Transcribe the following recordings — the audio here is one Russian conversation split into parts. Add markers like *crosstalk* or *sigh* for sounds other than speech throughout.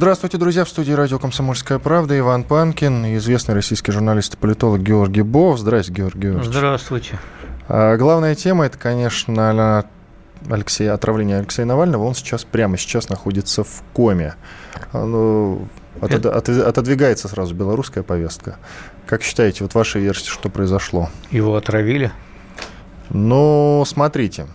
Здравствуйте, друзья. В студии радио «Комсомольская правда» Иван Панкин известный российский журналист и политолог Георгий Бов. Здравствуйте, Георгий Георгиевич. Здравствуйте. А, главная тема – это, конечно, Алексей, отравление Алексея Навального. Он сейчас, прямо сейчас находится в коме. А, ну, от, Это- от- отодвигается сразу белорусская повестка. Как считаете, вот ваша версия, что произошло? Его отравили. Ну, смотрите.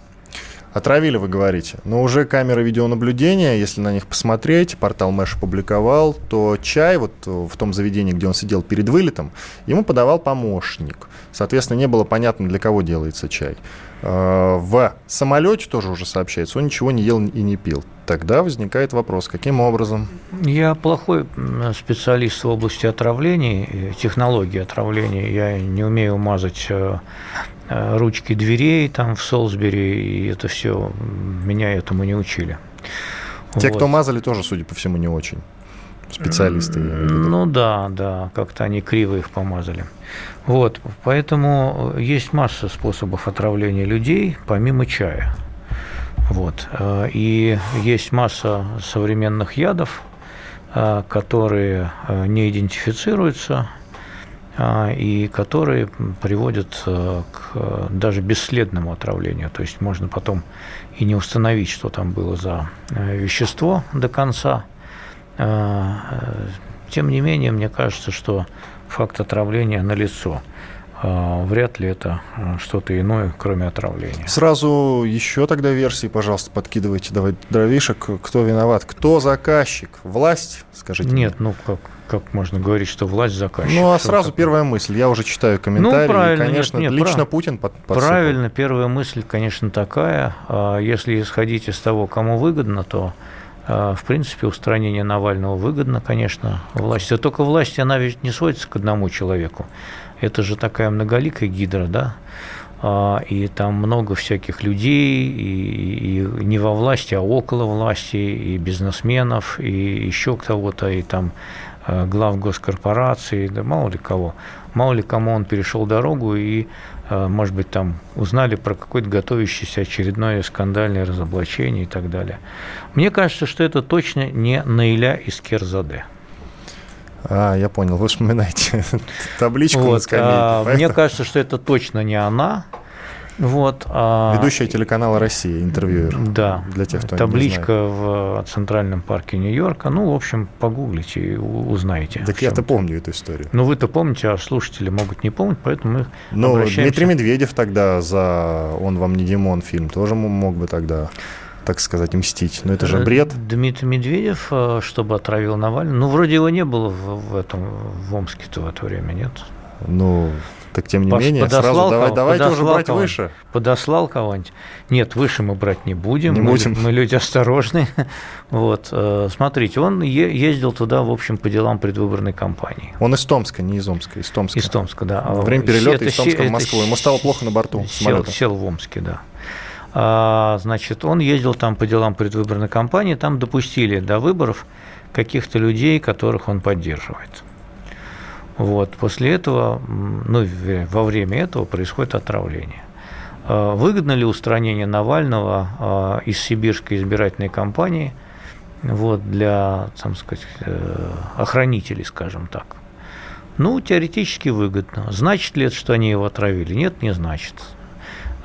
Отравили, вы говорите. Но уже камеры видеонаблюдения, если на них посмотреть, портал Мэш опубликовал, то чай вот э, в том заведении, где он сидел перед вылетом, ему подавал помощник. Соответственно, не было понятно, для кого делается чай. Э, В самолете тоже уже сообщается, он ничего не ел и не пил. Тогда возникает вопрос, каким образом? Я плохой специалист в области отравлений, э, технологии отравления. Я не умею мазать ручки дверей там в Солсбери, и это все меня этому не учили. Те, Вот. кто мазали, тоже, судя по всему, не очень. Специалисты. Ну да, да, как-то они криво их помазали. Вот, поэтому э, есть масса способов отравления людей, помимо чая. Вот, э, и есть масса современных ядов, э, которые э, не идентифицируются э, и которые приводят э, к э, даже бесследному отравлению. То есть можно потом и не установить, что там было за э, вещество до конца. Э, Тем не менее, мне кажется, что факт отравления налицо. Э, Вряд ли это э, что-то иное, кроме отравления. Сразу еще тогда версии, пожалуйста, подкидывайте, давай дровишек. Кто виноват? Кто заказчик? Власть? Скажите. мне. Нет, ну как, как можно говорить, что власть заказчик? Ну, а сразу такое? первая мысль. Я уже читаю комментарии. и, правильно, конечно, нет, нет, лично прав- Путин под, подсыпал. Правильно, первая мысль, конечно, такая. А Если исходить из того, кому выгодно, то, а, в принципе, устранение Навального выгодно, конечно, власти. А только власть, она ведь не сводится к одному человеку. Это же такая многоликая гидра, да? А, И там много всяких людей, и, и не во власти, а около власти, и бизнесменов, и еще кого-то, и там э, глав госкорпораций, да мало ли кого. Мало ли кому он перешел дорогу и, э, может быть, там узнали про какое-то готовящееся очередное скандальное разоблачение и так далее. Мне кажется, что это точно не Наиля из Керзаде. А, я понял. Вы вспоминаете *laughs* табличку на Вот, скамейке. а, Мне кажется, что это точно не она. Вот, а, Ведущая телеканала «Россия», интервьюер. Да, Для тех, кто не табличка в Центральном парке Нью-Йорка. Ну, в общем, погуглите и узнаете. Так я-то помню эту историю. Ну, вы-то помните, а слушатели могут не помнить, поэтому мы Но обращаемся... Дмитрий Медведев тогда за «Он вам не Димон» фильм тоже мог бы тогда, так сказать, мстить. Но это же Э, бред. Дмитрий Медведев, э, чтобы отравил Навального. Ну, вроде его не было в, в этом в Омске-то в это время, нет? Ну, так тем не Пос- менее, подослал сразу давай, кого- давайте уже брать кого-нибудь. выше. Подослал кого-нибудь? Нет, выше мы брать не будем. Не мы, будем. мы люди осторожные. *laughs* Вот, э, смотрите, он ездил туда, в общем, по делам предвыборной кампании. Он из Томска, не из Омска, из Томска. Из Томска, да. Во время перелета это из Томска в Москву. Ему стало плохо на борту сел, самолета. сел в Омске, да. А, значит, он ездил там по делам предвыборной кампании, там допустили до выборов каких-то людей, которых он поддерживает. Вот, после этого, ну, во время этого происходит отравление. А, Выгодно ли устранение Навального а, из сибирской избирательной кампании вот, для, там сказать, э, охранителей, скажем так? Ну, теоретически выгодно. Значит ли это, что они его отравили? Нет, не значит.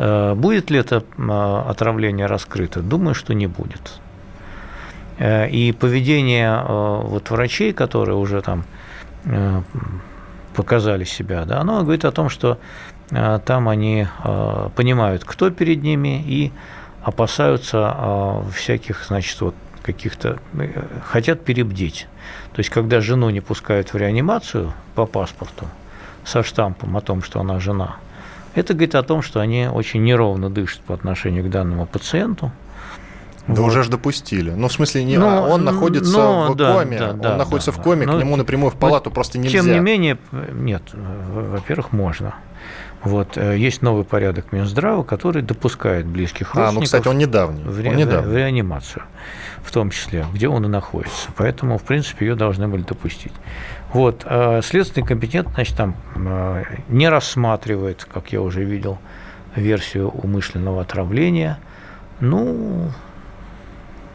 Э, Будет ли это э, отравление раскрыто? Думаю, что не будет. Э, И поведение э, вот врачей, которые уже там показали себя, да, оно говорит о том, что там они понимают, кто перед ними, и опасаются всяких, значит, вот каких-то, хотят перебдеть. То есть, когда жену не пускают в реанимацию по паспорту со штампом о том, что она жена, это говорит о том, что они очень неровно дышат по отношению к данному пациенту, Да вот. уже же допустили. Ну, в смсле, не, ну, он находится ну, в да, коме, да, да, он находится да, в коме, да. к нему напрямую в палату просто нельзя. Тем не менее, нет, во-первых, можно. Вот, э, есть новый порядок Минздрава, который допускает близких родственников. А, ну, кстати, он недавний. В, ре... он недавний. в реанимацию, в том числе, где он и находится. Поэтому, в принципе, ее должны были допустить. Вот, э, следственный компетент, значит, там э, не рассматривает, как я уже видел, версию умышленного отравления. Ну,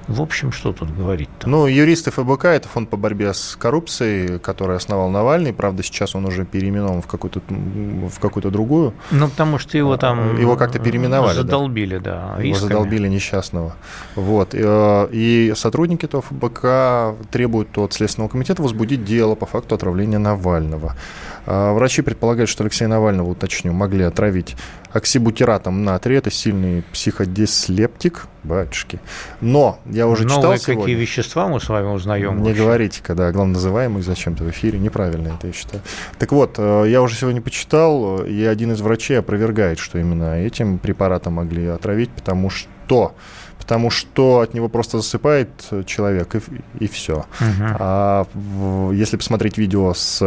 в общем, что тут говорить-то? Ну, юристы ФБК – это фонд по борьбе с коррупцией, который основал Навальный. Правда, сейчас он уже переименован в какую-то, в какую-то другую. Ну, потому что его там… Его как-то переименовали. Задолбили, да. да его задолбили несчастного. Вот. Э, и сотрудники этого ФБК требуют от Следственного комитета возбудить дело по факту отравления Навального. А врачи предполагают, что Алексея Навального, уточню, могли отравить оксибутиратом натрия. Это сильный психодислептик, батюшки. Но я уже Новые читал сегодня... какие вещества мы с вами узнаем? Не вообще? говорите, когда главнозываемый зачем-то в эфире. Неправильно это, я считаю. Так вот, э, я уже сегодня почитал, и один из врачей опровергает, что именно этим препаратом могли отравить, потому что потому что от него просто засыпает человек, и, и все. Угу. А если посмотреть видео с,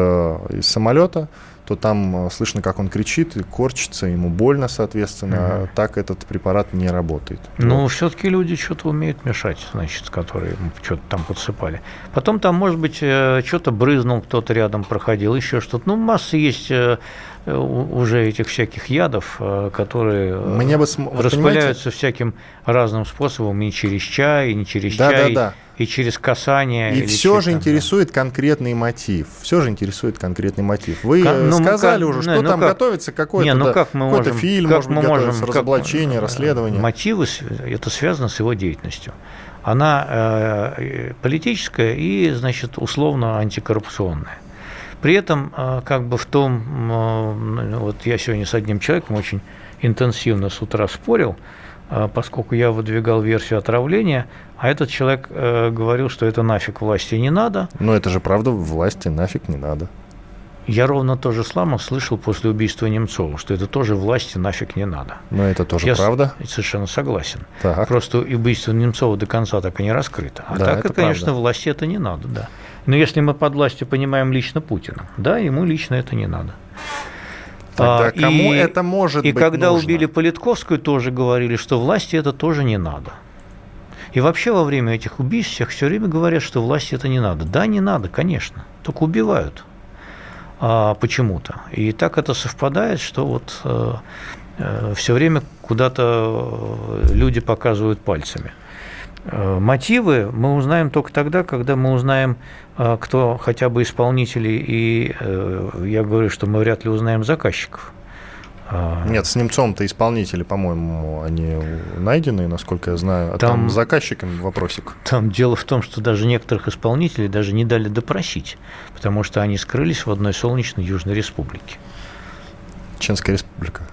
из самолета, то там э, слышно, как он кричит и корчится, ему больно, соответственно. Угу. Так этот препарат не работает. Ну, вот. все-таки люди что-то умеют мешать, значит, которые что-то там подсыпали. Потом там, может быть, э, что-то брызнул, кто-то рядом проходил, еще что-то. Ну, масса есть э, уже этих всяких ядов, которые Мне бы, распыляются всяким разным способом, и через чай, и не через да, чай. Да, да и через касание. И все же интересует да. конкретный мотив. Все же интересует конкретный мотив. Вы как, ну, сказали как, уже, что ну, там как, готовится какой-то не, ну, как мы какой фильм, как может мы быть, можем, разоблачение, как, расследование. Мотивы, это связано с его деятельностью. Она э, политическая и, значит, условно антикоррупционная. При этом, э, как бы в том, э, вот я сегодня с одним человеком очень интенсивно с утра спорил, э, поскольку я выдвигал версию отравления, а этот человек э, говорил, что это нафиг власти не надо. Но это же правда, власти нафиг не надо. Я ровно то же самое слышал после убийства Немцова, что это тоже власти нафиг не надо. Но это тоже Я правда? совершенно согласен. Так. Просто убийство Немцова до конца так и не раскрыто. А да, так, это, конечно, правда. власти это не надо, да. Но если мы под властью понимаем лично Путина, да, ему лично это не надо. Тогда а, кому и, это может и быть И когда нужно? убили Политковскую, тоже говорили, что власти это тоже не надо. И вообще во время этих убийств всех все время говорят, что власти это не надо. Да, не надо, конечно, только убивают а, почему-то. И так это совпадает, что вот э, э, все время куда-то э, люди показывают пальцами. Э, мотивы мы узнаем только тогда, когда мы узнаем, э, кто хотя бы исполнители, и э, я говорю, что мы вряд ли узнаем заказчиков. А. Нет, с Немцом-то исполнители, по-моему, они найдены, насколько я знаю. А там, там заказчикам вопросик. Там дело в том, что даже некоторых исполнителей даже не дали допросить, потому что они скрылись в одной солнечной Южной Республике. Чеченская республика.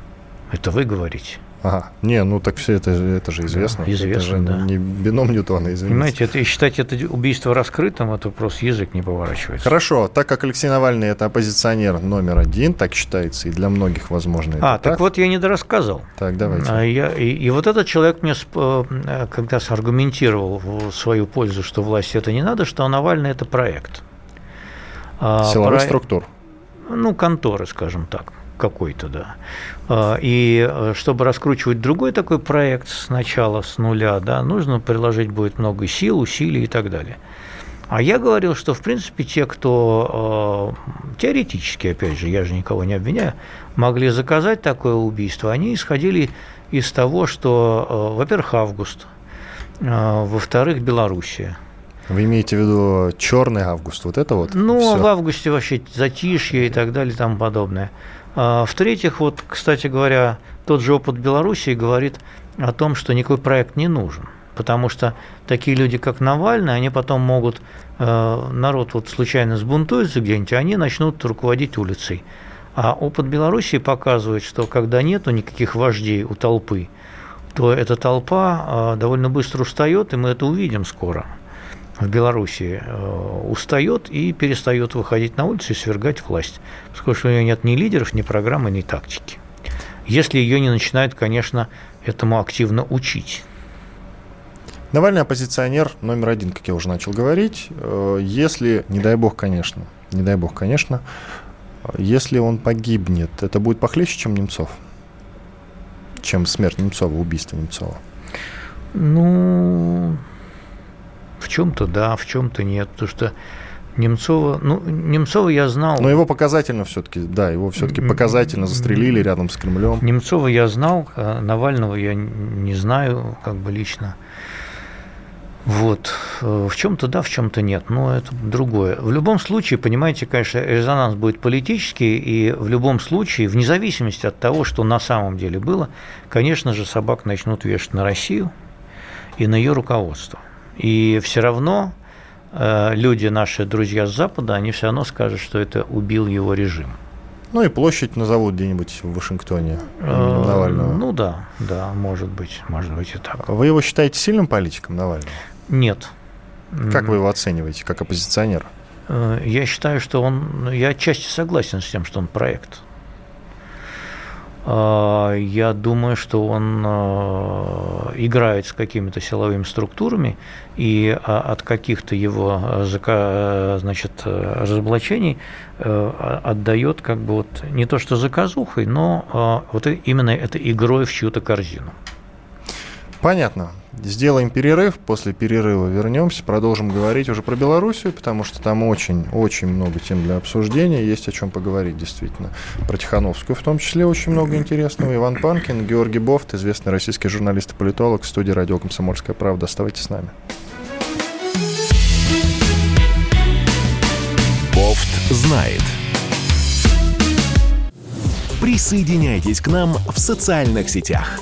Это вы говорите. Ага. Не, ну так все это, это же известно. Да, известно, это же да. не бином Ньютона, извините. Понимаете, это, считать это убийство раскрытым, это просто язык не поворачивается. Хорошо, так как Алексей Навальный это оппозиционер номер один, так считается, и для многих, возможно, А, так, так вот я не дорассказал. Так, давайте. А, я, и, и вот этот человек мне, э, когда саргументировал в свою пользу, что власти это не надо, что Навальный это проект. А, Силовых Про... структур. Ну, конторы, скажем так какой-то, да. А, и э, чтобы раскручивать другой такой проект сначала, с нуля, да, нужно приложить будет много сил, усилий и так далее. А я говорил, что, в принципе, те, кто э, теоретически, опять же, я же никого не обвиняю, могли заказать такое убийство, они исходили из того, что, э, во-первых, август, во-вторых, Белоруссия. Вы имеете в виду черный август, вот это вот? Ну, Всё. в августе вообще затишье и так далее и тому подобное. А, в-третьих, вот, кстати говоря, тот же опыт Белоруссии говорит о том, что никакой проект не нужен. Потому что такие люди, как Навальный, они потом могут, э, народ вот случайно сбунтуется где-нибудь, они начнут руководить улицей. А опыт Белоруссии показывает, что когда нету никаких вождей у толпы, то эта толпа э, довольно быстро устает, и мы это увидим скоро в Беларуси э, устает и перестает выходить на улицу и свергать власть, поскольку у нее нет ни лидеров, ни программы, ни тактики. Если ее не начинают, конечно, этому активно учить. Навальный оппозиционер номер один, как я уже начал говорить. Э, если, не дай бог, конечно, не дай бог, конечно, если он погибнет, это будет похлеще, чем Немцов? Чем смерть Немцова, убийство Немцова? Ну, в чем-то да, в чем-то нет, потому что Немцова, ну, Немцова я знал. Но его показательно все-таки, да, его все-таки показательно застрелили рядом с Кремлем. Немцова я знал, а Навального я не знаю, как бы лично. Вот. Э, в чем-то да, в чем-то нет, но это другое. В любом случае, понимаете, конечно, резонанс будет политический, и в любом случае, вне зависимости от того, что на самом деле было, конечно же, собак начнут вешать на Россию и на ее руководство. И все равно э, люди, наши друзья с Запада, они все равно скажут, что это убил его режим. Ну и площадь назовут где-нибудь в Вашингтоне Э, Навального. Ну да, да, может быть, может быть и так. Вы его считаете сильным политиком, Навального? Нет. Как вы его оцениваете, как оппозиционер? Э, Я считаю, что он, я отчасти согласен с тем, что он проект. А, Я думаю, что он э, играет с какими-то силовыми структурами, и а, от каких-то его значит, разоблачений а- отдает как бы вот не то что заказухой, но вот именно это игрой в чью-то корзину. Понятно. Сделаем перерыв, после перерыва вернемся, продолжим говорить уже про Белоруссию, потому что там очень-очень много тем для обсуждения, есть о чем поговорить действительно. Про Тихановскую в том числе очень много интересного. Иван Панкин, Георгий Бофт, известный российский журналист и политолог, в студии радио «Комсомольская правда». Оставайтесь с нами. Бофт знает. Присоединяйтесь к нам в социальных сетях.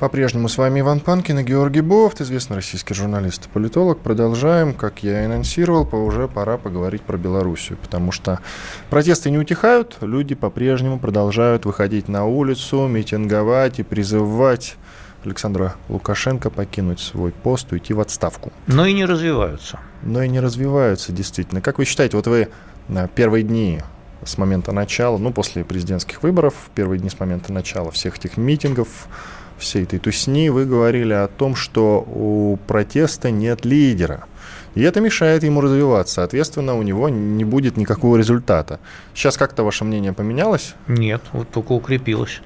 По-прежнему с вами Иван Панкин и Георгий Бофт, известный российский журналист и политолог. Продолжаем, как я и анонсировал, по уже пора поговорить про Белоруссию, потому что протесты не утихают, люди по-прежнему продолжают выходить на улицу, митинговать и призывать Александра Лукашенко покинуть свой пост, уйти в отставку. Но и не развиваются. Но и не развиваются действительно. Как вы считаете, вот вы на первые дни с момента начала, ну, после президентских выборов, первые дни с момента начала всех этих митингов, всей этой тусни, вы говорили о том, что у протеста нет лидера. И это мешает ему развиваться. Соответственно, у него не будет никакого результата. Сейчас как-то ваше мнение поменялось? Нет, вот только укрепилось.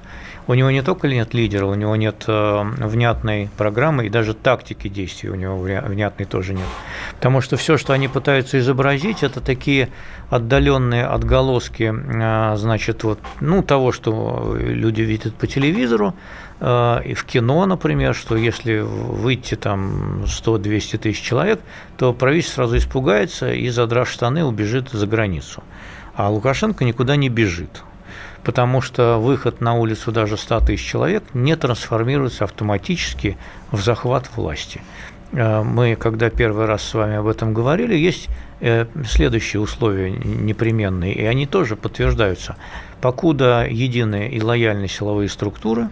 У него не только нет лидера, у него нет э, внятной программы и даже тактики действий у него внятной тоже нет. Потому что все, что они пытаются изобразить, это такие отдаленные отголоски, э, значит, вот, ну, того, что люди видят по телевизору, э, и в кино, например, что если выйти там 100-200 тысяч человек, то правительство сразу испугается и, задрав штаны, убежит за границу. А Лукашенко никуда не бежит потому что выход на улицу даже 100 тысяч человек не трансформируется автоматически в захват власти. Э, Мы, когда первый раз с вами об этом говорили, есть э, следующие условия непременные, и они тоже подтверждаются. Покуда единые и лояльные силовые структуры,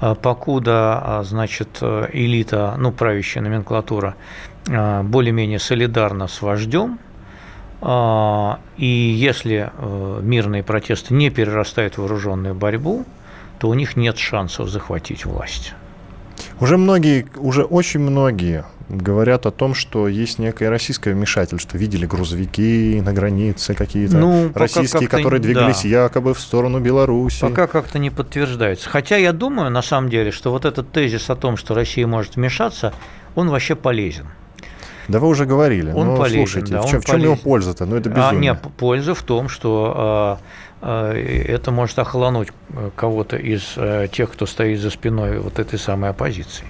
э, покуда, значит, элита, ну, правящая номенклатура более-менее солидарна с вождем, а, и если э, мирные протесты не перерастают в вооруженную борьбу, то у них нет шансов захватить власть. Уже многие, уже очень многие говорят о том, что есть некое российское вмешательство. Видели грузовики на границе какие-то Ну, российские, которые двигались да. якобы в сторону Беларуси. Пока как-то не подтверждается. Хотя я думаю, на самом деле, что вот этот тезис о том, что Россия может вмешаться, он вообще полезен. Да вы уже говорили. Он но полезен, слушайте, да, в он чем, в чем его полезен. польза-то? Ну это А, безумие. нет, польза в том, что а, а, это может охолонуть э, кого-то из э, тех, кто стоит за спиной вот этой самой оппозиции.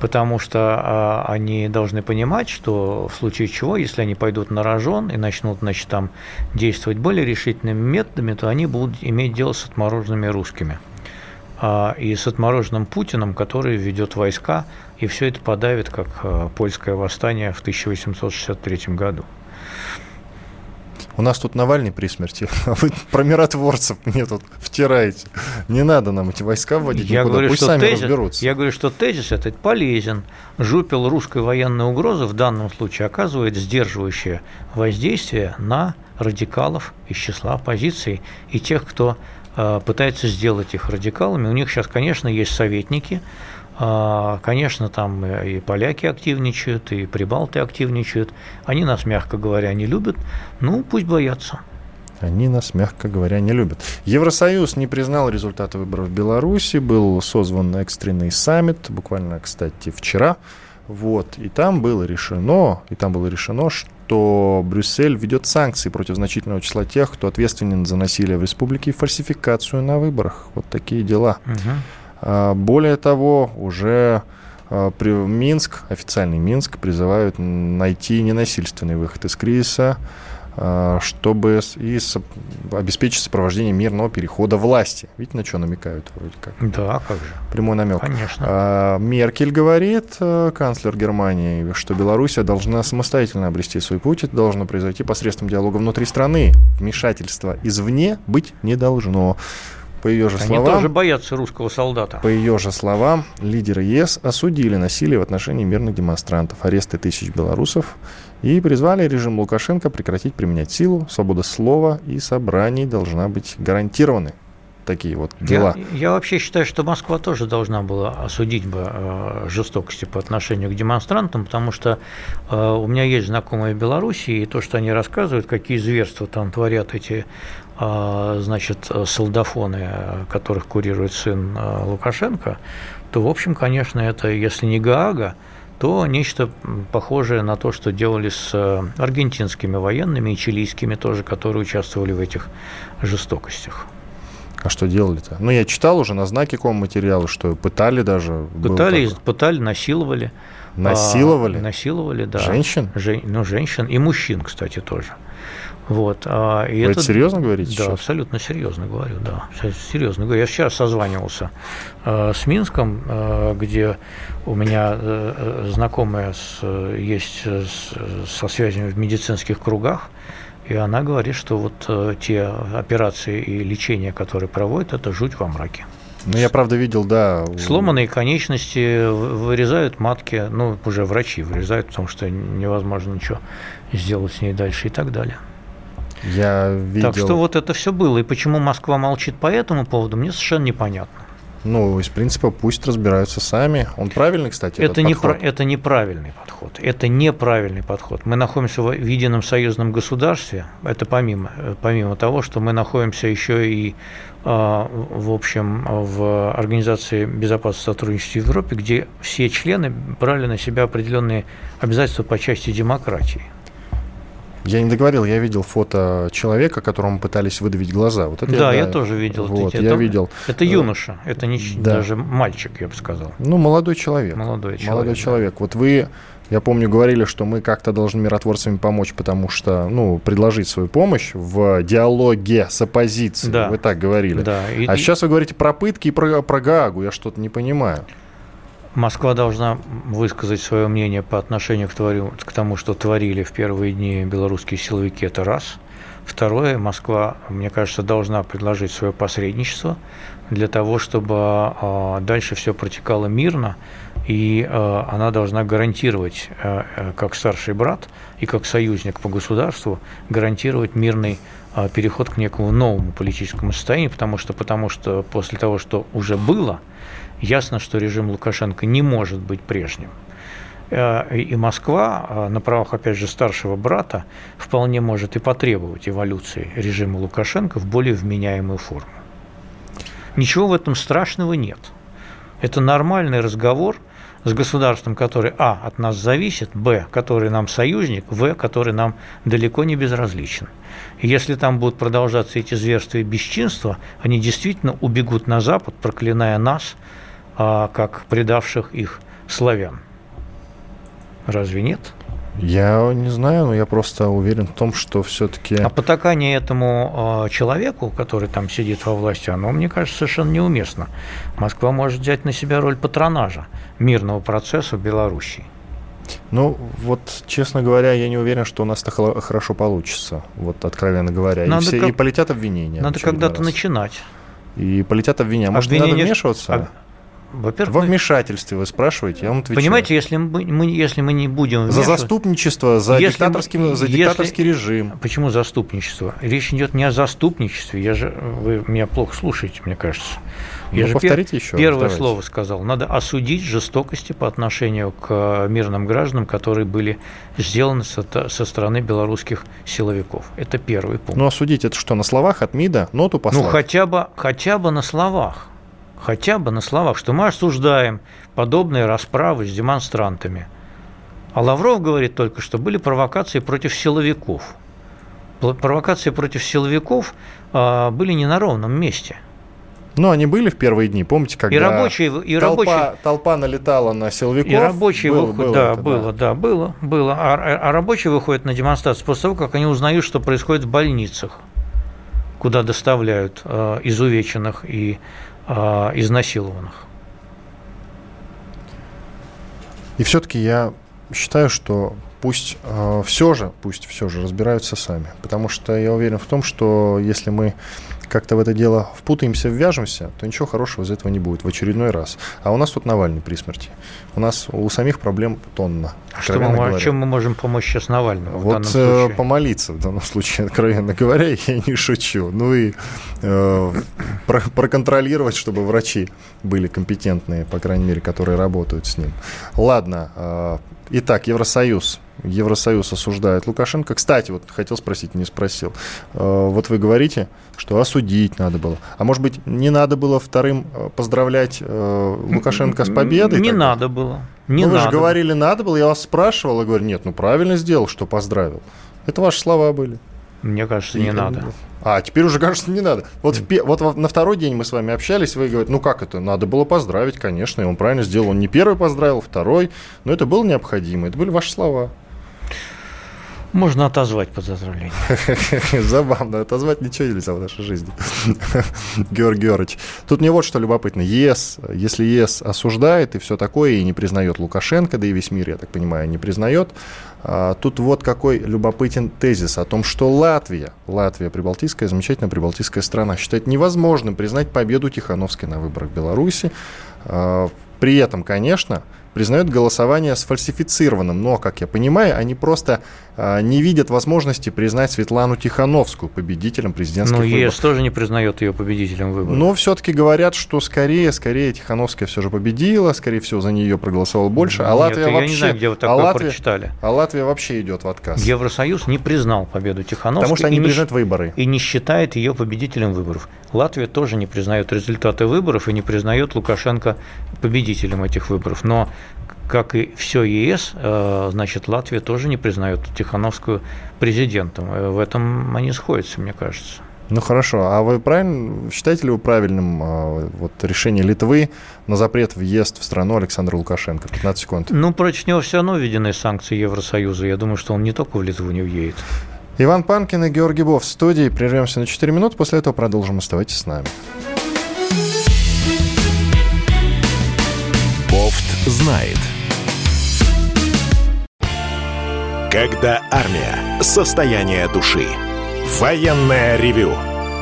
Потому что а, они должны понимать, что в случае чего, если они пойдут на рожон и начнут значит, там, действовать более решительными методами, то они будут иметь дело с отмороженными русскими. а, и с отмороженным Путиным, который ведет войска, и все это подавит, как а, польское восстание в 1863 году. У нас тут Навальный при смерти, *laughs* а вы про миротворцев мне тут втираете. Не надо нам эти войска вводить я никуда, говорю, пусть что сами тезис, разберутся. Я говорю, что тезис этот полезен. Жупел русской военной угрозы в данном случае оказывает сдерживающее воздействие на радикалов из числа оппозиции и тех, кто э, пытается сделать их радикалами. У них сейчас, конечно, есть советники, Конечно, там и поляки активничают, и прибалты активничают. Они нас, мягко говоря, не любят. Ну, пусть боятся. Они нас, мягко говоря, не любят. Евросоюз не признал результаты выборов в Беларуси. Был созван экстренный саммит, буквально, кстати, вчера. Вот, и там было решено, и там было решено, что Брюссель ведет санкции против значительного числа тех, кто ответственен за насилие в республике и фальсификацию на выборах. Вот такие дела. Угу. Более того, уже а, Минск, официальный Минск, призывают найти ненасильственный выход из кризиса, а, чтобы и обеспечить сопровождение мирного перехода власти. Видите, на что намекают вроде как? Да, как же. Прямой намек. Конечно. А, Меркель говорит, канцлер Германии, что Белоруссия должна самостоятельно обрести свой путь. Это должно произойти посредством диалога внутри страны. Вмешательства извне быть не должно. По ее же Они словам, тоже боятся русского солдата. По ее же словам, лидеры ЕС осудили насилие в отношении мирных демонстрантов, аресты тысяч белорусов и призвали режим Лукашенко прекратить применять силу. Свобода слова и собраний должна быть гарантированы. Такие вот дела. Я, я вообще считаю, что Москва тоже должна была осудить бы э, жестокости по отношению к демонстрантам, потому что э, у меня есть знакомые в Беларуси, и то, что они рассказывают, какие зверства там творят эти значит, солдафоны, которых курирует сын э, Лукашенко, то, в общем, конечно, это, если не Гаага, то нечто похожее на то, что делали с э, аргентинскими военными и чилийскими тоже, которые участвовали в этих жестокостях. А что делали-то? Ну, я читал уже на знаке ком материала, что пытали даже. Пытали, пытали, насиловали. Насиловали? А, насиловали, да. Женщин? Жен, ну, женщин и мужчин, кстати, тоже. Вот, а, и Вы это, это серьезно говорите? Да, сейчас? абсолютно серьезно говорю, да. Серьезно говорю. Я сейчас созванивался э, с Минском, э, где у меня э, знакомая с, есть с, со связями в медицинских кругах, и она говорит, что вот э, те операции и лечение, которые проводят, это жуть во мраке. Ну, я правда видел, да. Сломанные конечности, вырезают матки, ну, уже врачи вырезают, потому что невозможно ничего сделать с ней дальше и так далее. Я видел... Так что вот это все было. И почему Москва молчит по этому поводу, мне совершенно непонятно. Ну, из принципа, пусть разбираются сами. Он правильный, кстати, это не подход. Про, это неправильный подход. Это неправильный подход. Мы находимся в едином союзном государстве. Это помимо, помимо того, что мы находимся еще и а, в общем, в Организации безопасности сотрудничества в Европе, где все члены брали на себя определенные обязательства по части демократии. Я не договорил, я видел фото человека, которому пытались выдавить глаза. Вот это да, я, да, я тоже видел. Вот, это, я видел. Это юноша, это не да. даже мальчик, я бы сказал. Ну, молодой человек. Молодой человек. Молодой человек. Вот вы, я помню, говорили, что мы как-то должны миротворцами помочь, потому что, ну, предложить свою помощь в диалоге с оппозицией. Да. Вы так говорили. Да. И, а сейчас вы говорите про пытки и про, про Гаагу. Я что-то не понимаю. Москва должна высказать свое мнение по отношению к, творю, к тому, что творили в первые дни белорусские силовики, это раз. Второе, Москва, мне кажется, должна предложить свое посредничество для того, чтобы а, дальше все протекало мирно, и а, она должна гарантировать, а, как старший брат и как союзник по государству, гарантировать мирный переход к некому новому политическому состоянию, потому что, потому что после того, что уже было – Ясно, что режим Лукашенко не может быть прежним. Э, и Москва э, на правах, опять же, старшего брата вполне может и потребовать эволюции режима Лукашенко в более вменяемую форму. Ничего в этом страшного нет. Это нормальный разговор с государством, который, а, от нас зависит, б, который нам союзник, в, который нам далеко не безразличен. И если там будут продолжаться эти зверства и бесчинства, они действительно убегут на Запад, проклиная нас – а как предавших их славян. Разве нет? Я не знаю, но я просто уверен в том, что все-таки... А потакание этому э, человеку, который там сидит во власти, оно, мне кажется, совершенно неуместно. Москва может взять на себя роль патронажа мирного процесса в Белоруссии. Ну, вот, честно говоря, я не уверен, что у нас это хорошо получится, вот, откровенно говоря. Надо и, все, как... и полетят обвинения. Надо когда-то начинать. И полетят обвинения. Может, обвинения... не надо вмешиваться? Об... Во-первых, Во вмешательстве вы спрашиваете, я вам отвечаю. Понимаете, если мы, мы, если мы не будем... За заступничество, за, если, диктаторский, за диктаторский если, режим. Почему заступничество? Речь идет не о заступничестве. Я же, вы меня плохо слушаете, мне кажется. Я ну, же повторите пер, еще. Первое давайте. слово сказал. Надо осудить жестокости по отношению к мирным гражданам, которые были сделаны со, со стороны белорусских силовиков. Это первый пункт. Ну, осудить это что, на словах от МИДа ноту послать? Ну, хотя бы, хотя бы на словах хотя бы на словах, что мы осуждаем подобные расправы с демонстрантами. А Лавров говорит только, что были провокации против силовиков. Провокации против силовиков а, были не на ровном месте. Ну, они были в первые дни, помните, когда и рабочие, и толпа, рабочие, толпа налетала на силовиков? И рабочие было, выходят, было да, это, было, да, было, было. А, а, а рабочие выходят на демонстрацию после того, как они узнают, что происходит в больницах, куда доставляют э, изувеченных и изнасилованных. И все-таки я считаю, что пусть э, все же, пусть все же разбираются сами. Потому что я уверен в том, что если мы как-то в это дело впутаемся, ввяжемся, то ничего хорошего из этого не будет в очередной раз. А у нас тут Навальный при смерти. У нас у самих проблем тонна. А что мы, чем мы можем помочь сейчас Навальному? Вот э, помолиться в данном случае, *laughs* откровенно говоря, *laughs* я не шучу. Ну и э, про, проконтролировать, чтобы врачи были компетентные, по крайней мере, которые работают с ним. Ладно. Э, итак, Евросоюз Евросоюз осуждает Лукашенко. Кстати, вот хотел спросить, не спросил. Э, вот вы говорите, что осудить надо было. А может быть, не надо было вторым э, поздравлять э, Лукашенко с победой? Не тогда? надо было. Не ну, надо. вы же говорили, надо было. Я вас спрашивал и говорю, нет, ну правильно сделал, что поздравил. Это ваши слова были. Мне кажется, не и, надо. А, теперь уже кажется, не надо. Вот, в, вот на второй день мы с вами общались, вы говорите, ну как это, надо было поздравить, конечно, и он правильно сделал. Он не первый поздравил, второй, но это было необходимо, это были ваши слова. Можно отозвать поздравление. *laughs* Забавно, отозвать ничего нельзя в нашей жизни. *laughs* Георгий Георгиевич. Тут мне вот что любопытно. ЕС, если ЕС осуждает и все такое, и не признает Лукашенко, да и весь мир, я так понимаю, не признает, а, тут вот какой любопытен тезис о том, что Латвия, Латвия, прибалтийская, замечательная прибалтийская страна, считает невозможным признать победу Тихановской на выборах в Беларуси. А, при этом, конечно, признают голосование сфальсифицированным. Но, как я понимаю, они просто а, не видят возможности признать Светлану Тихановскую победителем президентских Но выборов. Но ЕС тоже не признает ее победителем выборов. Но все-таки говорят, что скорее, скорее Тихановская все же победила, скорее всего, за нее проголосовал больше. А Нет, Латвия я вообще... не знаю, где вы такое а Латвия, прочитали. А Латвия вообще идет в отказ. Евросоюз не признал победу Тихановской. Потому что они не признают выборы. И не считает ее победителем выборов. Латвия тоже не признает результаты выборов и не признает Лукашенко победителем этих выборов. Но как и все ЕС, э, значит, Латвия тоже не признает Тихановскую президентом. Э, в этом они сходятся, мне кажется. Ну хорошо, а вы правильно считаете ли вы правильным э, вот решение Литвы на запрет въезд в страну Александра Лукашенко? 15 секунд. Ну, против него все равно введены санкции Евросоюза. Я думаю, что он не только в Литву не уедет. Иван Панкин и Георгий Бов в студии. Прервемся на 4 минуты, после этого продолжим. Оставайтесь с нами. Знает. Когда армия. Состояние души. Военное ревю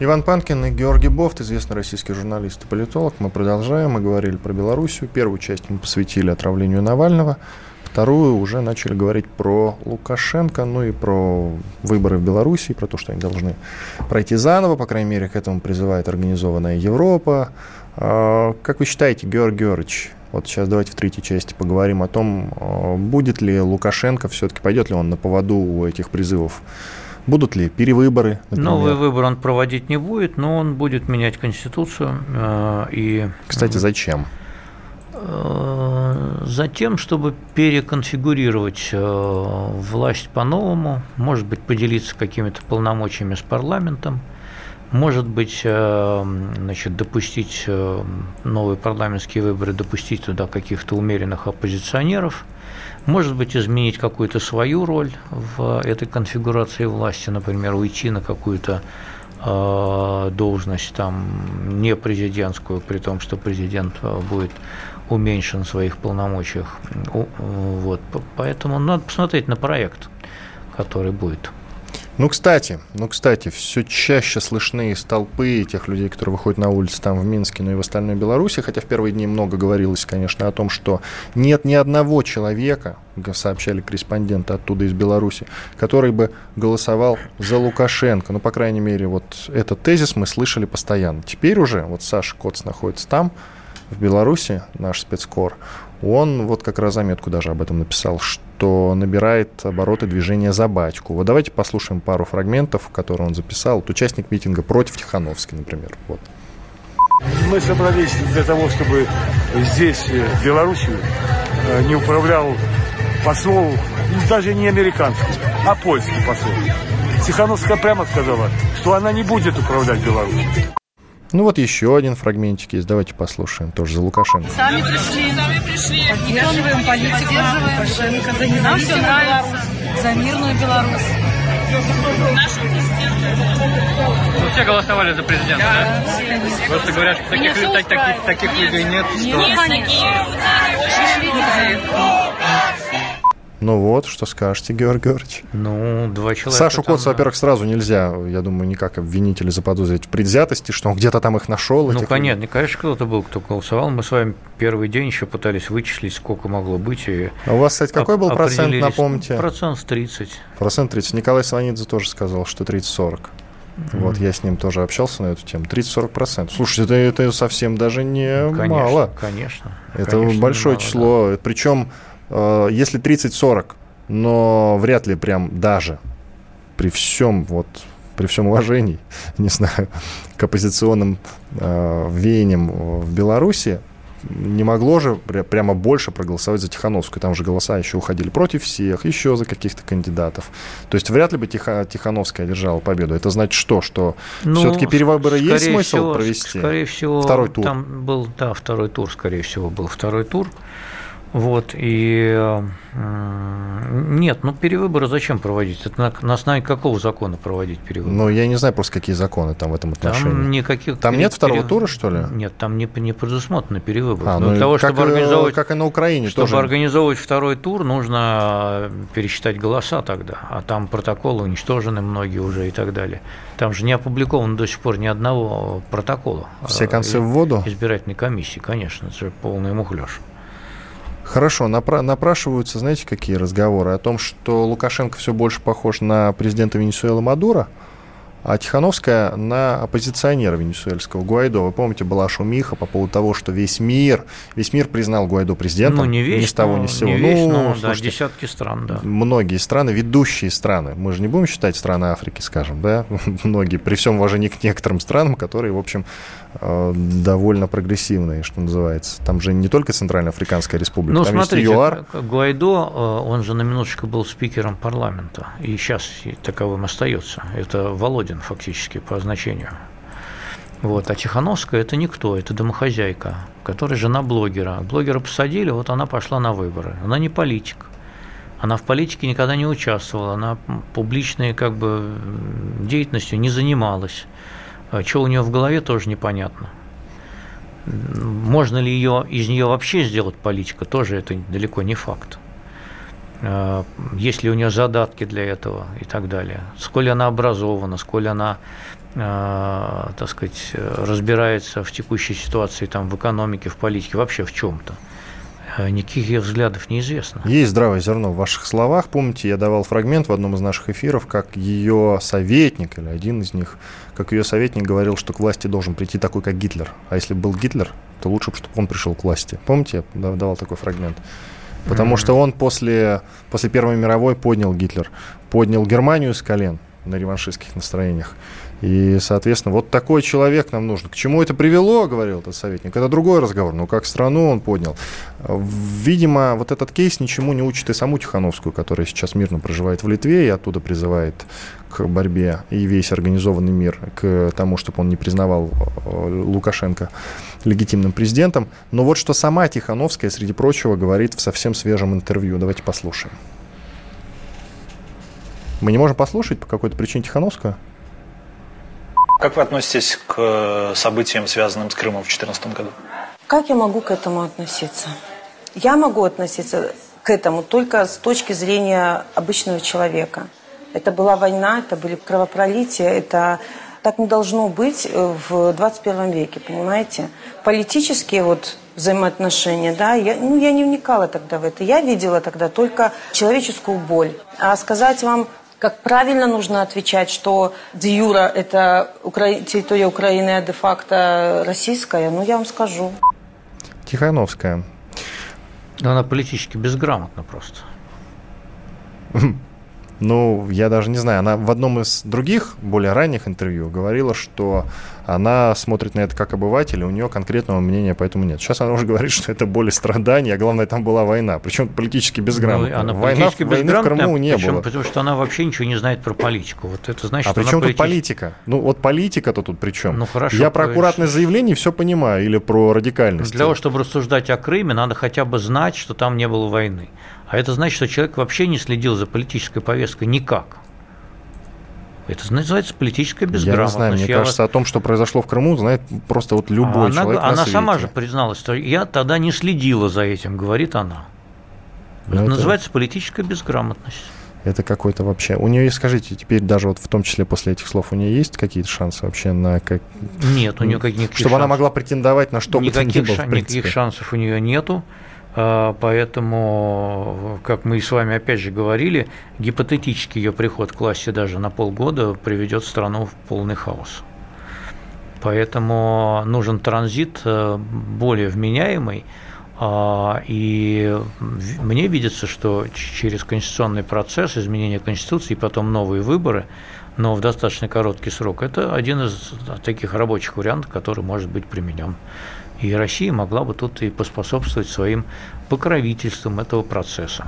Иван Панкин и Георгий Бофт, известный российский журналист и политолог. Мы продолжаем. Мы говорили про Белоруссию. Первую часть мы посвятили отравлению Навального. Вторую уже начали говорить про Лукашенко, ну и про выборы в Беларуси, про то, что они должны пройти заново, по крайней мере, к этому призывает организованная Европа. А, как вы считаете, Георгий Георгиевич, вот сейчас давайте в третьей части поговорим о том, а, будет ли Лукашенко, все-таки пойдет ли он на поводу у этих призывов Будут ли перевыборы? Например? Новый выбор он проводить не будет, но он будет менять Конституцию. Э, и... Кстати, зачем? Э, затем, чтобы переконфигурировать э, власть по-новому, может быть, поделиться какими-то полномочиями с парламентом, может быть, значит, допустить новые парламентские выборы, допустить туда каких-то умеренных оппозиционеров – может быть, изменить какую-то свою роль в этой конфигурации власти, например, уйти на какую-то э, должность там не президентскую, при том, что президент э, будет уменьшен в своих полномочиях. Вот. Поэтому надо посмотреть на проект, который будет. Ну, кстати, ну, кстати, все чаще слышны столпы тех людей, которые выходят на улицы там в Минске, но и в остальной Беларуси, хотя в первые дни много говорилось, конечно, о том, что нет ни одного человека, сообщали корреспонденты оттуда из Беларуси, который бы голосовал за Лукашенко. Ну, по крайней мере, вот этот тезис мы слышали постоянно. Теперь уже, вот Саша Коц находится там, в Беларуси, наш спецкор, он вот как раз заметку даже об этом написал, что набирает обороты движения за батьку. Вот давайте послушаем пару фрагментов, которые он записал. Вот участник митинга против Тихановской, например. Вот. Мы собрались для того, чтобы здесь, э, в Беларуси, э, не управлял посол, даже не американский, а польский посол. Тихановская прямо сказала, что она не будет управлять Беларусью. Ну вот еще один фрагментик есть. Давайте послушаем. Тоже за Лукашенко. Сами пришли. Сами пришли. Поддерживаем политику Лукашенко. За Нам все нравится. За мирную Беларусь. Ну, все голосовали за президента, да? да? Просто говорят, что таких, так, таких, таких людей нет. Нет, что... нет ну вот, что скажете, Георгий Георгиевич? Ну, два человека. Сашу там... Коца, во-первых, сразу нельзя, я думаю, никак обвинить или заподозрить в предвзятости, что он где-то там их нашел. Ну, конечно, людей. конечно, кто-то был, кто голосовал. Мы с вами первый день еще пытались вычислить, сколько могло быть. И а у вас, кстати, какой был процент, напомните? Процент 30. Процент 30. Николай Сванидзе тоже сказал, что 30-40. Mm-hmm. Вот, я с ним тоже общался на эту тему. 30-40%. Слушайте, это, это совсем даже не ну, конечно, мало. Конечно. Это конечно, большое мало, число. Да. Причем Э, если 30-40, но вряд ли прям даже при всем вот при всем уважении, *laughs* не знаю, к оппозиционным э, веяниям в Беларуси, не могло же прямо больше проголосовать за Тихановскую. Там же голоса еще уходили против всех, еще за каких-то кандидатов. То есть вряд ли бы Тихо, Тихановская одержала победу. Это значит что? Что ну, все-таки перевыборы есть смысл всего, провести? Скорее всего, второй тур. Там был, да, второй тур, скорее всего, был второй тур. Вот, и нет, ну перевыборы зачем проводить? Это на, на основании какого закона проводить перевыборы? Ну, я не знаю просто, какие законы там в этом отношении. Там никаких... Там нет второго пере... тура, что ли? Нет, там не, не предусмотрено перевыборы. А, ну, для того, как, чтобы организовывать... Как и на Украине Чтобы тоже. организовывать второй тур, нужно пересчитать голоса тогда. А там протоколы уничтожены многие уже и так далее. Там же не опубликовано до сих пор ни одного протокола. Все концы в воду? Избирательной комиссии, конечно, это же полный мухлёж. Хорошо, напра- напрашиваются, знаете, какие разговоры? О том, что Лукашенко все больше похож на президента Венесуэлы Мадура, а Тихановская на оппозиционера венесуэльского Гуайдо. Вы помните, была шумиха по поводу того, что весь мир, весь мир признал Гуайдо президентом. Ну, не весь, ни с того, ни с сего. Не весь, ну, но, слушайте, да, десятки стран, да. Многие страны, ведущие страны. Мы же не будем считать страны Африки, скажем, да? *laughs* Многие, при всем уважении к некоторым странам, которые, в общем, довольно прогрессивные, что называется. Там же не только Центральноафриканская республика, ну, там смотрите, есть ЮАР. Гуайдо, э, он же на минуточку был спикером парламента, и сейчас таковым остается. Это Володин фактически по значению. Вот. А Тихановская – это никто, это домохозяйка, которая жена блогера. Блогера посадили, вот она пошла на выборы. Она не политик. Она в политике никогда не участвовала, она публичной как бы, деятельностью не занималась. А что у нее в голове, тоже непонятно. Можно ли ее, из нее вообще сделать политика, тоже это далеко не факт. э, есть ли у нее задатки для этого и так далее, сколь она образована, сколь она э, так сказать, разбирается в текущей ситуации там, в экономике, в политике, вообще в чем-то. Э, никаких ее взглядов неизвестно. Есть здравое зерно в ваших словах. Помните, я давал фрагмент в одном из наших эфиров, как ее советник, или один из них, как ее советник говорил, что к власти должен прийти такой, как Гитлер. А если был Гитлер, то лучше, чтобы он пришел к власти. Помните, я давал такой фрагмент? Потому mm-hmm. что он после, после Первой мировой поднял Гитлер, поднял Германию с колен на реваншистских настроениях. И, соответственно, вот такой человек нам нужен. К чему это привело, говорил этот советник, это другой разговор. Но как страну он поднял. Видимо, вот этот кейс ничему не учит и саму Тихановскую, которая сейчас мирно проживает в Литве и оттуда призывает к борьбе и весь организованный мир к тому, чтобы он не признавал э, Лукашенко легитимным президентом. Но вот что сама Тихановская, среди прочего, говорит в совсем свежем интервью. Давайте послушаем. Мы не можем послушать по какой-то причине Тихановскую? Как вы относитесь к событиям, связанным с Крымом в 2014 году? Как я могу к этому относиться? Я могу относиться к этому только с точки зрения обычного человека. Это была война, это были кровопролития, это так не должно быть в 21 веке, понимаете? Политические вот взаимоотношения, да, я, ну, я не вникала тогда в это. Я видела тогда только человеческую боль. А сказать вам, как правильно нужно отвечать, что де юра – это Укра... территория Украины, а де-факто российская? Ну, я вам скажу. Тихановская. Она политически безграмотна просто. *laughs* Ну, я даже не знаю. Она в одном из других, более ранних интервью говорила, что она смотрит на это как обыватель, и у нее конкретного мнения поэтому нет. Сейчас она уже *laughs* говорит, что это боль и страдания, а главное, там была война. Причем политически безграмотная. Ну, она война, войны в Крыму не причем, было. Потому что она вообще ничего не знает про политику. Вот это значит, а при чем политич... тут политика? Ну, вот политика-то тут при чем? Ну, хорошо. Я про аккуратное заявление все понимаю, или про радикальность. Для того, чтобы рассуждать о Крыме, надо хотя бы знать, что там не было войны. А это значит, что человек вообще не следил за политической повесткой никак. Это называется политическая безграмотность. Я не знаю, мне я кажется, вас... о том, что произошло в Крыму, знает просто вот любой она, человек Она сама же призналась, что я тогда не следила за этим, говорит она. Это, это называется политическая безграмотность. Это какой-то вообще... У нее, скажите, теперь даже вот в том числе после этих слов, у нее есть какие-то шансы вообще на... Как... Нет, у нее никаких Чтобы шансов. она могла претендовать на что никаких, бы то ни было, Никаких шансов у нее нету. А, поэтому, как мы и с вами опять же говорили, гипотетически ее приход к власти даже на полгода приведет страну в полный хаос. Поэтому нужен транзит э, более вменяемый, а, и мне видится, что через конституционный процесс, изменения Конституции и потом новые выборы, но в достаточно короткий срок, это один из таких рабочих вариантов, который может быть применен. И Россия могла бы тут и поспособствовать своим покровительством этого процесса.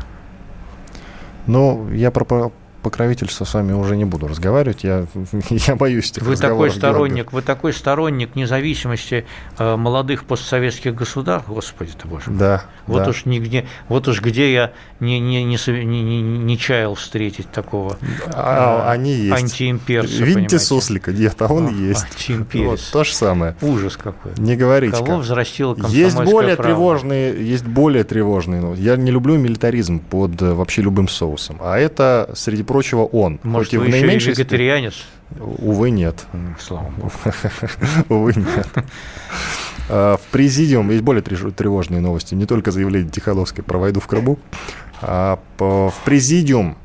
Ну, я про покровительства с вами уже не буду разговаривать. Я, *laughs* я боюсь этих вы такой сторонник, Вы такой сторонник независимости э, молодых постсоветских государств, господи ты боже. Да. Вот да. уж нигде, вот уж где я не, не, не, не, не чаял встретить такого а, э, они есть. антиимперца. Видите понимаете? суслика? Нет, а он а, есть. Антиимперец. Вот, то же самое. Ужас какой. Не говорите. Кого взрастила Есть более правда? тревожные, есть более тревожные. Я не люблю милитаризм под э, вообще любым соусом. А это, среди прочего, прочего, он. Может, вы еще и вегетарианец? Увы, нет. Слава богу. *laughs* Увы, нет. А, в президиум есть более тревожные новости. Не только заявление Тихановской про войну в Крыму, а в президиум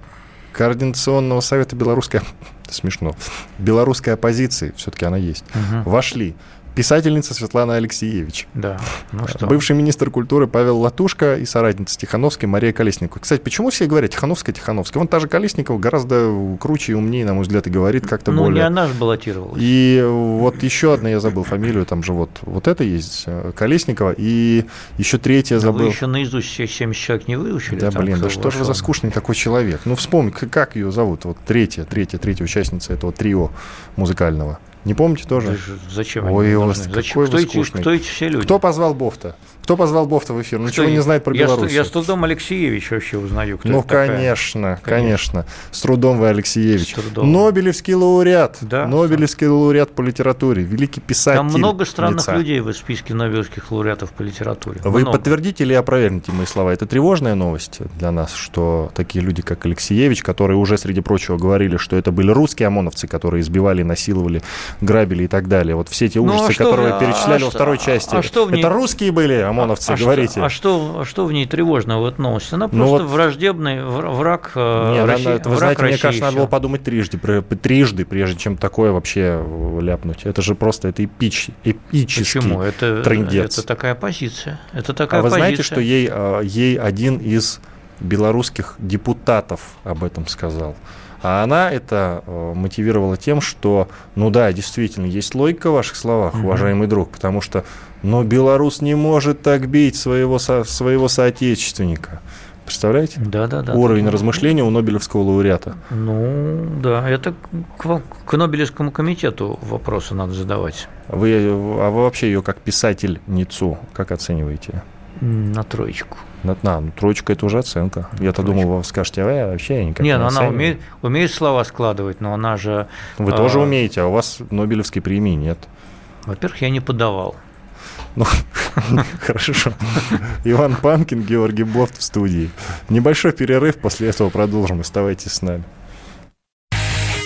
Координационного совета белорусской... *laughs* Смешно. Белорусской оппозиции, все-таки она есть, вошли писательница Светлана Алексеевич. Да. Ну что? Бывший министр культуры Павел Латушка и соратница Тихановской Мария Колесникова. Кстати, почему все говорят Тихановская, Тихановская? Вон та же Колесникова гораздо круче и умнее, на мой взгляд, и говорит как-то ну, более... Ну, не она же баллотировалась. И вот еще одна, я забыл фамилию, там же вот, вот это есть, э, Колесникова, и еще третья забыл. Да вы еще наизусть все 70 человек не выучили? Да, там, блин, да что же вы за скучный такой человек? Ну, вспомни, как ее зовут? Вот третья, третья, третья участница этого трио музыкального. Не помните тоже? Да Зачем Ой, они вас Зачем? какой Кто эти, кто эти все люди? Кто позвал Бофта? Кто позвал Бофта в эфир? Ну, Кто ничего не я- знает про я, с- Беларусь. Я с трудом Алексеевич вообще узнаю, кто Ну, это такая. конечно, конечно, С трудом вы, Алексеевич. С трудом. Нобелевский лауреат. Да. Нобелевский лауреат по литературе. Великий писатель. Там много странных лица. людей в списке Нобелевских лауреатов по литературе. Вы Много. подтвердите или опровергнете мои слова? Это тревожная новость для нас, что такие люди, как Алексеевич, которые уже, среди прочего, говорили, что это были русские ОМОНовцы, которые избивали, насиловали, грабили и так далее. Вот все эти Ну, а ужасы, что которые вы перечисляли а во второй части. а что в ней- Это русские были ОМОНовцы, а говорите. а что, а что в ней тревожного в этой новости? Она Ну просто вот- враждебный вр- враг э, Не, России. надо- это, вы враг знаете, мне России, кажется, надо было подумать трижды, трижды, прежде чем такое вообще э, ляпнуть. Это же просто это эпич, эпический Почему? Это, трындец. это такая позиция. Это такая А вы позиция. знаете, что ей, а, ей один из белорусских депутатов об этом сказал? А она это э, мотивировала тем, что, ну да, действительно, есть логика в ваших словах, Мгм. уважаемый друг, потому что, ну, белорус не может так бить своего, со- своего соотечественника. Представляете? Да, да, да. Уровень да. размышления у Нобелевского лауреата. Ну, да, это к, к Нобелевскому комитету вопросы надо задавать. Вы, а вы вообще ее как писательницу как оцениваете? На троечку. На, на, ну, троечка это уже оценка. Я-то думал, вы скажете, а я вообще никак Не, не ну она оцениваю». умеет, умеет слова складывать, но она же, Вы а, тоже умеете, а у вас Нобелевской премии нет. во-первых, я не подавал. Ну, *laughs* хорошо. Иван Панкин, Георгий Бофт в студии. Небольшой перерыв, после этого продолжим. Оставайтесь с нами.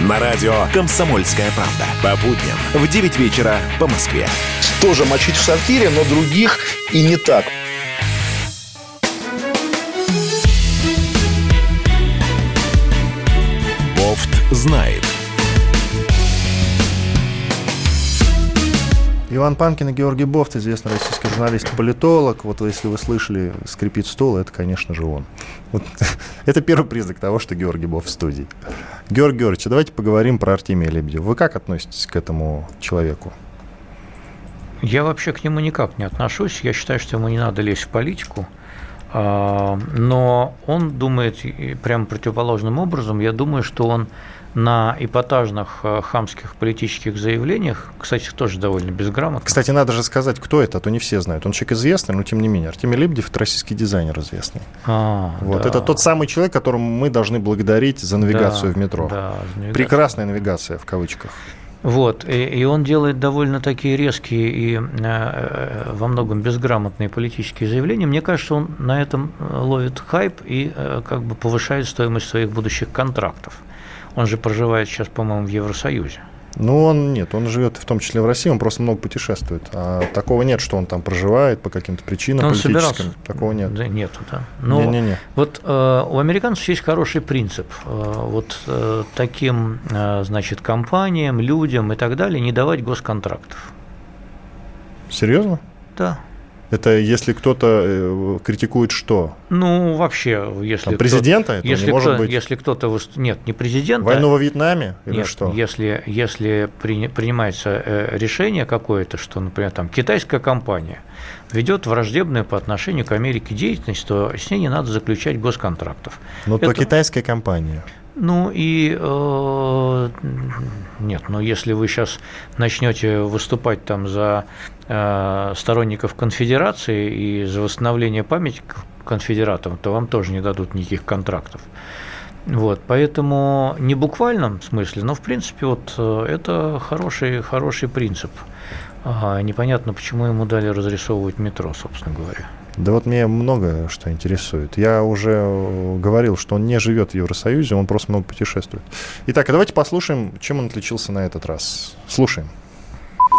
На радио «Комсомольская правда». По будням в 9 вечера по Москве. Тоже мочить в сортире, но других и не так. Бофт знает. Иван Панкин и Георгий Бофт, известный российский журналист-политолог. Вот если вы слышали «Скрипит стол», это, конечно же, он. Вот. *laughs* Это первый признак того, что Георгий Бофт в студии. Георгий Георгиевич, а давайте поговорим про Артемия Лебедева. Вы как относитесь к этому человеку? Я вообще к нему никак не отношусь. Я считаю, что ему не надо лезть в политику. А, Но он думает прямо противоположным образом. Я думаю, что он на эпатажных а, хамских политических заявлениях, кстати, тоже довольно безграмотно. Кстати, надо же сказать, кто это, а то не все знают. Он человек известный, но тем не менее. Артемий Лебедев – это российский дизайнер известный. А, Вот. да. Это тот самый человек, которому мы должны благодарить за навигацию Да, в метро. да, за навигацию. Прекрасная навигация, в кавычках. Вот, и, и он делает довольно такие резкие и э, во многом безграмотные политические заявления. Мне кажется, он на этом э, ловит хайп и э, как бы повышает стоимость своих будущих контрактов. Он же проживает сейчас, по-моему, в Евросоюзе. Ну, он нет, он живет в том числе в России, он просто много путешествует. А такого нет, что он там проживает по каким-то причинам он политическим. собирался. Такого нет. Да, нету, да. Но Не-не-не. вот э, у американцев есть хороший принцип. Э, вот э, таким, э, значит, компаниям, людям и так далее не давать госконтрактов. Серьезно? Да. Это если кто-то э, критикует что? Ну, вообще, если... Там президента этого если не может кто- быть? Если кто-то... Нет, не президента. Войну во Вьетнаме или Нет, что? Если, если при- принимается э, решение какое-то, что, например, там китайская компания ведет враждебную по отношению к Америке деятельность, то с ней не надо заключать госконтрактов. Ну, то это- китайская компания. Ну и э, нет, но если вы сейчас начнете выступать там за э, сторонников конфедерации и за восстановление памяти конфедератам, то вам тоже не дадут никаких контрактов. Вот, поэтому не в буквальном смысле, но в принципе вот э, это хороший, хороший принцип. Ага, непонятно, почему ему дали разрисовывать метро, собственно говоря. Да вот меня много что интересует. Я уже э, говорил, что он не живет в Евросоюзе, он просто много путешествует. Итак, а давайте послушаем, чем он отличился на этот раз. Слушаем.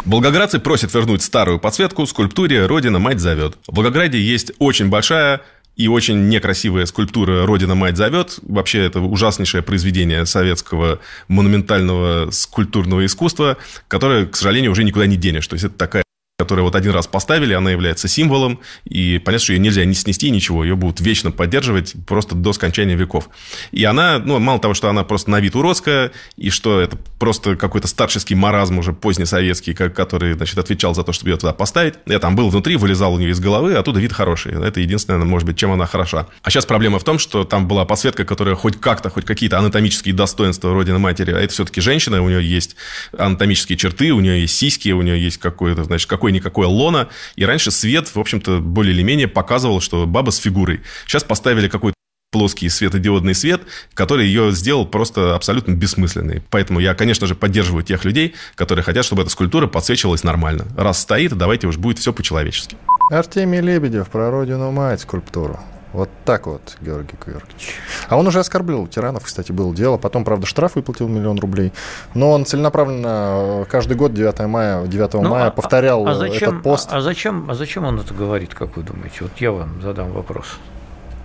Волгоградцы просят вернуть старую подсветку скульптуре «Родина, мать зовет». В Волгограде есть очень большая и очень некрасивая скульптура «Родина, мать зовет». Вообще, это ужаснейшее произведение советского монументального скульптурного искусства, которое, к сожалению, уже никуда не денешь. То есть, это такая которую вот один раз поставили, она является символом, и понятно, что ее нельзя не снести, ничего, ее будут вечно поддерживать просто до скончания веков. И она, ну, мало того, что она просто на вид уродская, и что это просто какой-то старческий маразм уже позднесоветский, который, значит, отвечал за то, чтобы ее туда поставить. Я там был внутри, вылезал у нее из головы, а оттуда вид хороший. Это единственное, может быть, чем она хороша. А сейчас проблема в том, что там была подсветка, которая хоть как-то, хоть какие-то анатомические достоинства Родины Матери, а это все-таки женщина, у нее есть анатомические черты, у нее есть сиськи, у нее есть какое-то, значит, какой какое-никакое лона. И раньше свет, в общем-то, более или менее показывал, что баба с фигурой. Сейчас поставили какой-то плоский светодиодный свет, который ее сделал просто абсолютно бессмысленной. Поэтому я, конечно же, поддерживаю тех людей, которые хотят, чтобы эта скульптура подсвечивалась нормально. Раз стоит, давайте уж будет все по-человечески. Артемий Лебедев про родину мать скульптуру. Вот так вот, Георгий Георгиевич. А он уже оскорбил тиранов, кстати, было дело. Потом, правда, штраф выплатил миллион рублей. Но он целенаправленно каждый год 9 мая, 9 ну, мая а, повторял а зачем, этот пост. А, а, зачем, а зачем он это говорит, как вы думаете? Вот я вам задам вопрос.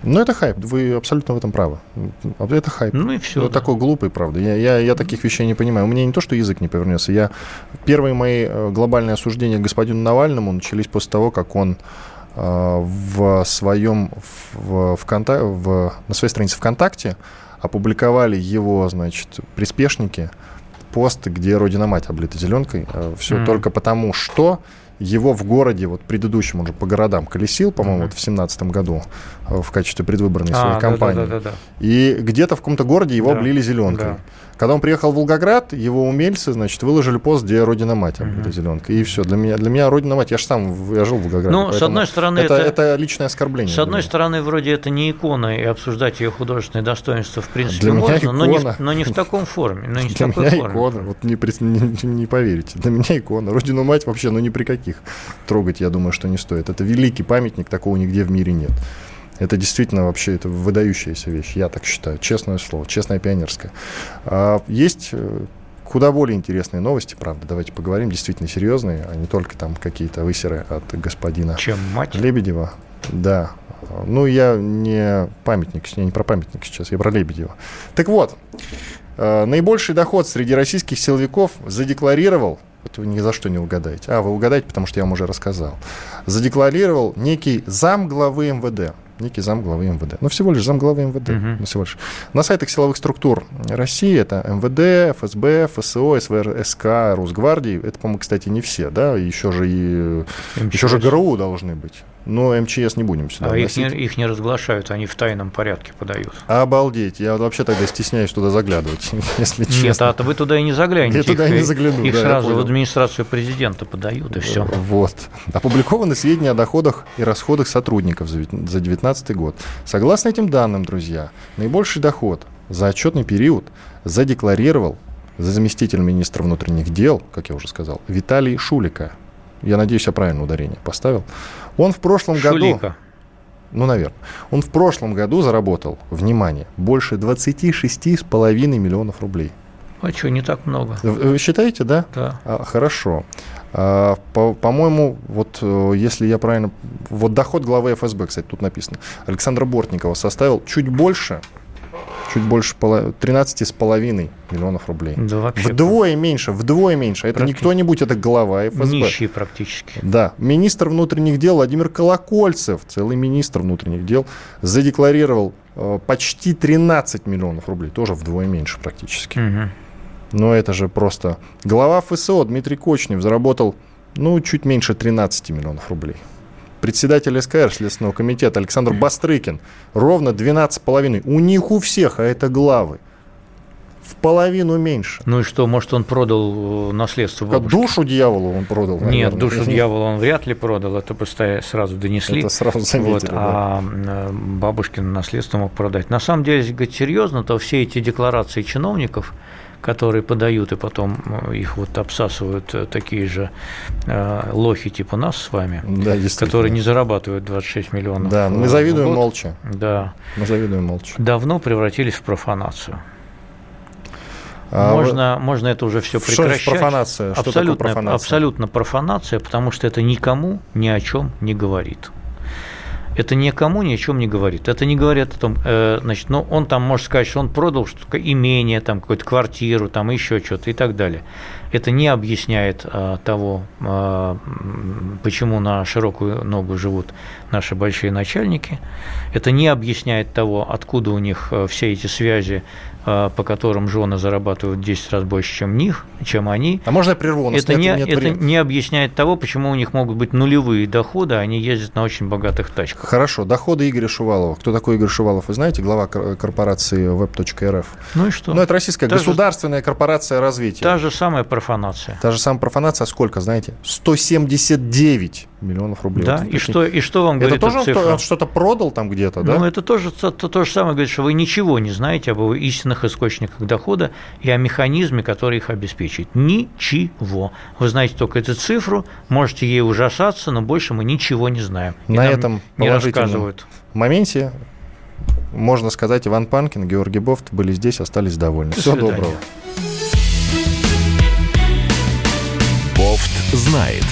Ну, это хайп, вы абсолютно в этом правы. Это хайп. Ну и все. Ну, да. такой глупый, правда. Я, я, я таких вещей не понимаю. У меня не то, что язык не повернется. Я... Первые мои э, глобальные осуждения господину Навальному начались после того, как он в своем в, вконта, в, на своей странице ВКонтакте опубликовали его, значит, приспешники пост, где Родина Мать облита зеленкой. Э, Все mm. только потому, что его в городе, вот предыдущем, он же по городам колесил, по-моему, mm-hmm. вот в семнадцатом году э, в качестве предвыборной а, своей кампании. Да, да, да, да. И где-то в каком-то городе его да, облили зеленкой. Да. Когда он приехал в Волгоград, его умельцы, значит, выложили пост, где Родина Мать mm-hmm. зеленкой. И все. Для меня, для меня Родина Мать, я же сам, я жил в Волгограде. Ну, с одной стороны, это, это, это личное оскорбление. С одной стороны, вроде это не икона, и обсуждать ее художественные достоинства, в принципе, для можно, икона. но, не в, но не в таком форме. Но не для меня форме. икона, вот не, не, не поверите. Для меня икона. Родину Мать вообще, ну ни при каких трогать, я думаю, что не стоит. Это великий памятник, такого нигде в мире нет. Это действительно вообще это выдающаяся вещь, я так считаю, честное слово, честное пионерское. А, есть э, куда более интересные новости, правда, давайте поговорим, действительно серьезные, а не только там какие-то высеры от господина Чем мать? Лебедева. Да. Ну, я не памятник, я не про памятник сейчас, я про Лебедева. Так вот, э, наибольший доход среди российских силовиков задекларировал вот вы ни за что не угадаете. А, вы угадаете, потому что я вам уже рассказал. Задекларировал некий зам главы МВД некий зам главы МВД. Ну, всего лишь зам главы МВД. Угу. Ну, всего лишь. На сайтах силовых структур России это МВД, ФСБ, ФСО, СВР, СК, Росгвардии. Это, по-моему, кстати, не все, да, еще же и МЧС. еще же ГРУ должны быть. Но МЧС не будем сюда А их не, их не разглашают, они в тайном порядке подают. Обалдеть. Я вообще тогда стесняюсь туда заглядывать, *laughs* если честно. Нет, а вы туда и не заглянете. Я туда и не загляну. Их да, сразу в администрацию президента подают, и все. Вот. Опубликованы сведения о доходах и расходах сотрудников за 2019 год. Согласно этим данным, друзья, наибольший доход за отчетный период задекларировал заместитель министра внутренних дел, как я уже сказал, Виталий Шулика. Я надеюсь, я правильно ударение поставил. Он в прошлом Шулика. году... Ну, наверное. Он в прошлом году заработал, внимание, больше 26,5 миллионов рублей. А что, не так много? Вы считаете, да? Да. А, хорошо. А, по, по-моему, вот э, если я правильно... Вот доход главы ФСБ, кстати, тут написано, Александра Бортникова составил чуть больше чуть больше 13,5 миллионов рублей. Да, вообще. Вдвое меньше, вдвое меньше. Это не кто-нибудь, это глава ФСБ. Нищие практически. Да. Министр внутренних дел Владимир Колокольцев, целый министр внутренних дел, задекларировал э, почти 13 миллионов рублей. Тоже вдвое меньше практически. Угу. Но это же просто... Глава ФСО Дмитрий Кочнев заработал, ну, чуть меньше 13 миллионов рублей председатель СКР Следственного комитета Александр Бастрыкин, ровно 12,5. У них у всех, а это главы. В половину меньше. Ну и что, может, он продал э, наследство бабушке? Душу дьяволу он продал, наверное. Нет, душу дьявола он вряд ли продал, это просто сразу донесли. Это сразу заметили, вот, А э, бабушкин наследство мог продать. На самом деле, если говорить серьезно, то все эти декларации чиновников – которые подают и потом э, их вот обсасывают э, такие же э, лохи типа нас с вами, да, которые не зарабатывают 26 миллионов. Да, мы завидуем год. молча. Да. Мы завидуем молча. Давно превратились в профанацию. А можно, вы... можно это уже все прекращать. Что профанация? Что абсолютно, профанация? абсолютно профанация, потому что это никому ни о чем не говорит. Это никому ни о чем не говорит. Это не говорит о том, э, значит, ну, он там может сказать, что он продал что-то, имение, там, какую-то квартиру, там, еще что-то и так далее. Это не объясняет а, того, а, почему на широкую ногу живут наши большие начальники. Это не объясняет того, откуда у них э, все эти связи по которым жены зарабатывают в 10 раз больше, чем них, чем они. А можно я прерву? это, не, это не объясняет того, почему у них могут быть нулевые доходы, а они ездят на очень богатых тачках. Хорошо. Доходы Игоря Шувалова. Кто такой Игорь Шувалов? Вы знаете, глава корпорации web.rf. Ну и что? Ну, это российская Та государственная же... корпорация развития. Та же самая профанация. Та же самая профанация. Сколько, знаете? 179 миллионов рублей. Да, вот и, что, и что вам говорит Это тоже он что-то продал там где-то, да? Ну, это тоже то, то же самое говорит, что вы ничего не знаете об его истинных источниках дохода и о механизме, который их обеспечивает. Ничего. Вы знаете только эту цифру, можете ей ужасаться, но больше мы ничего не знаем. И На этом не рассказывают. моменте можно сказать, Иван Панкин, Георгий Бофт были здесь, остались довольны. До Всего свидания. доброго. Бофт знает.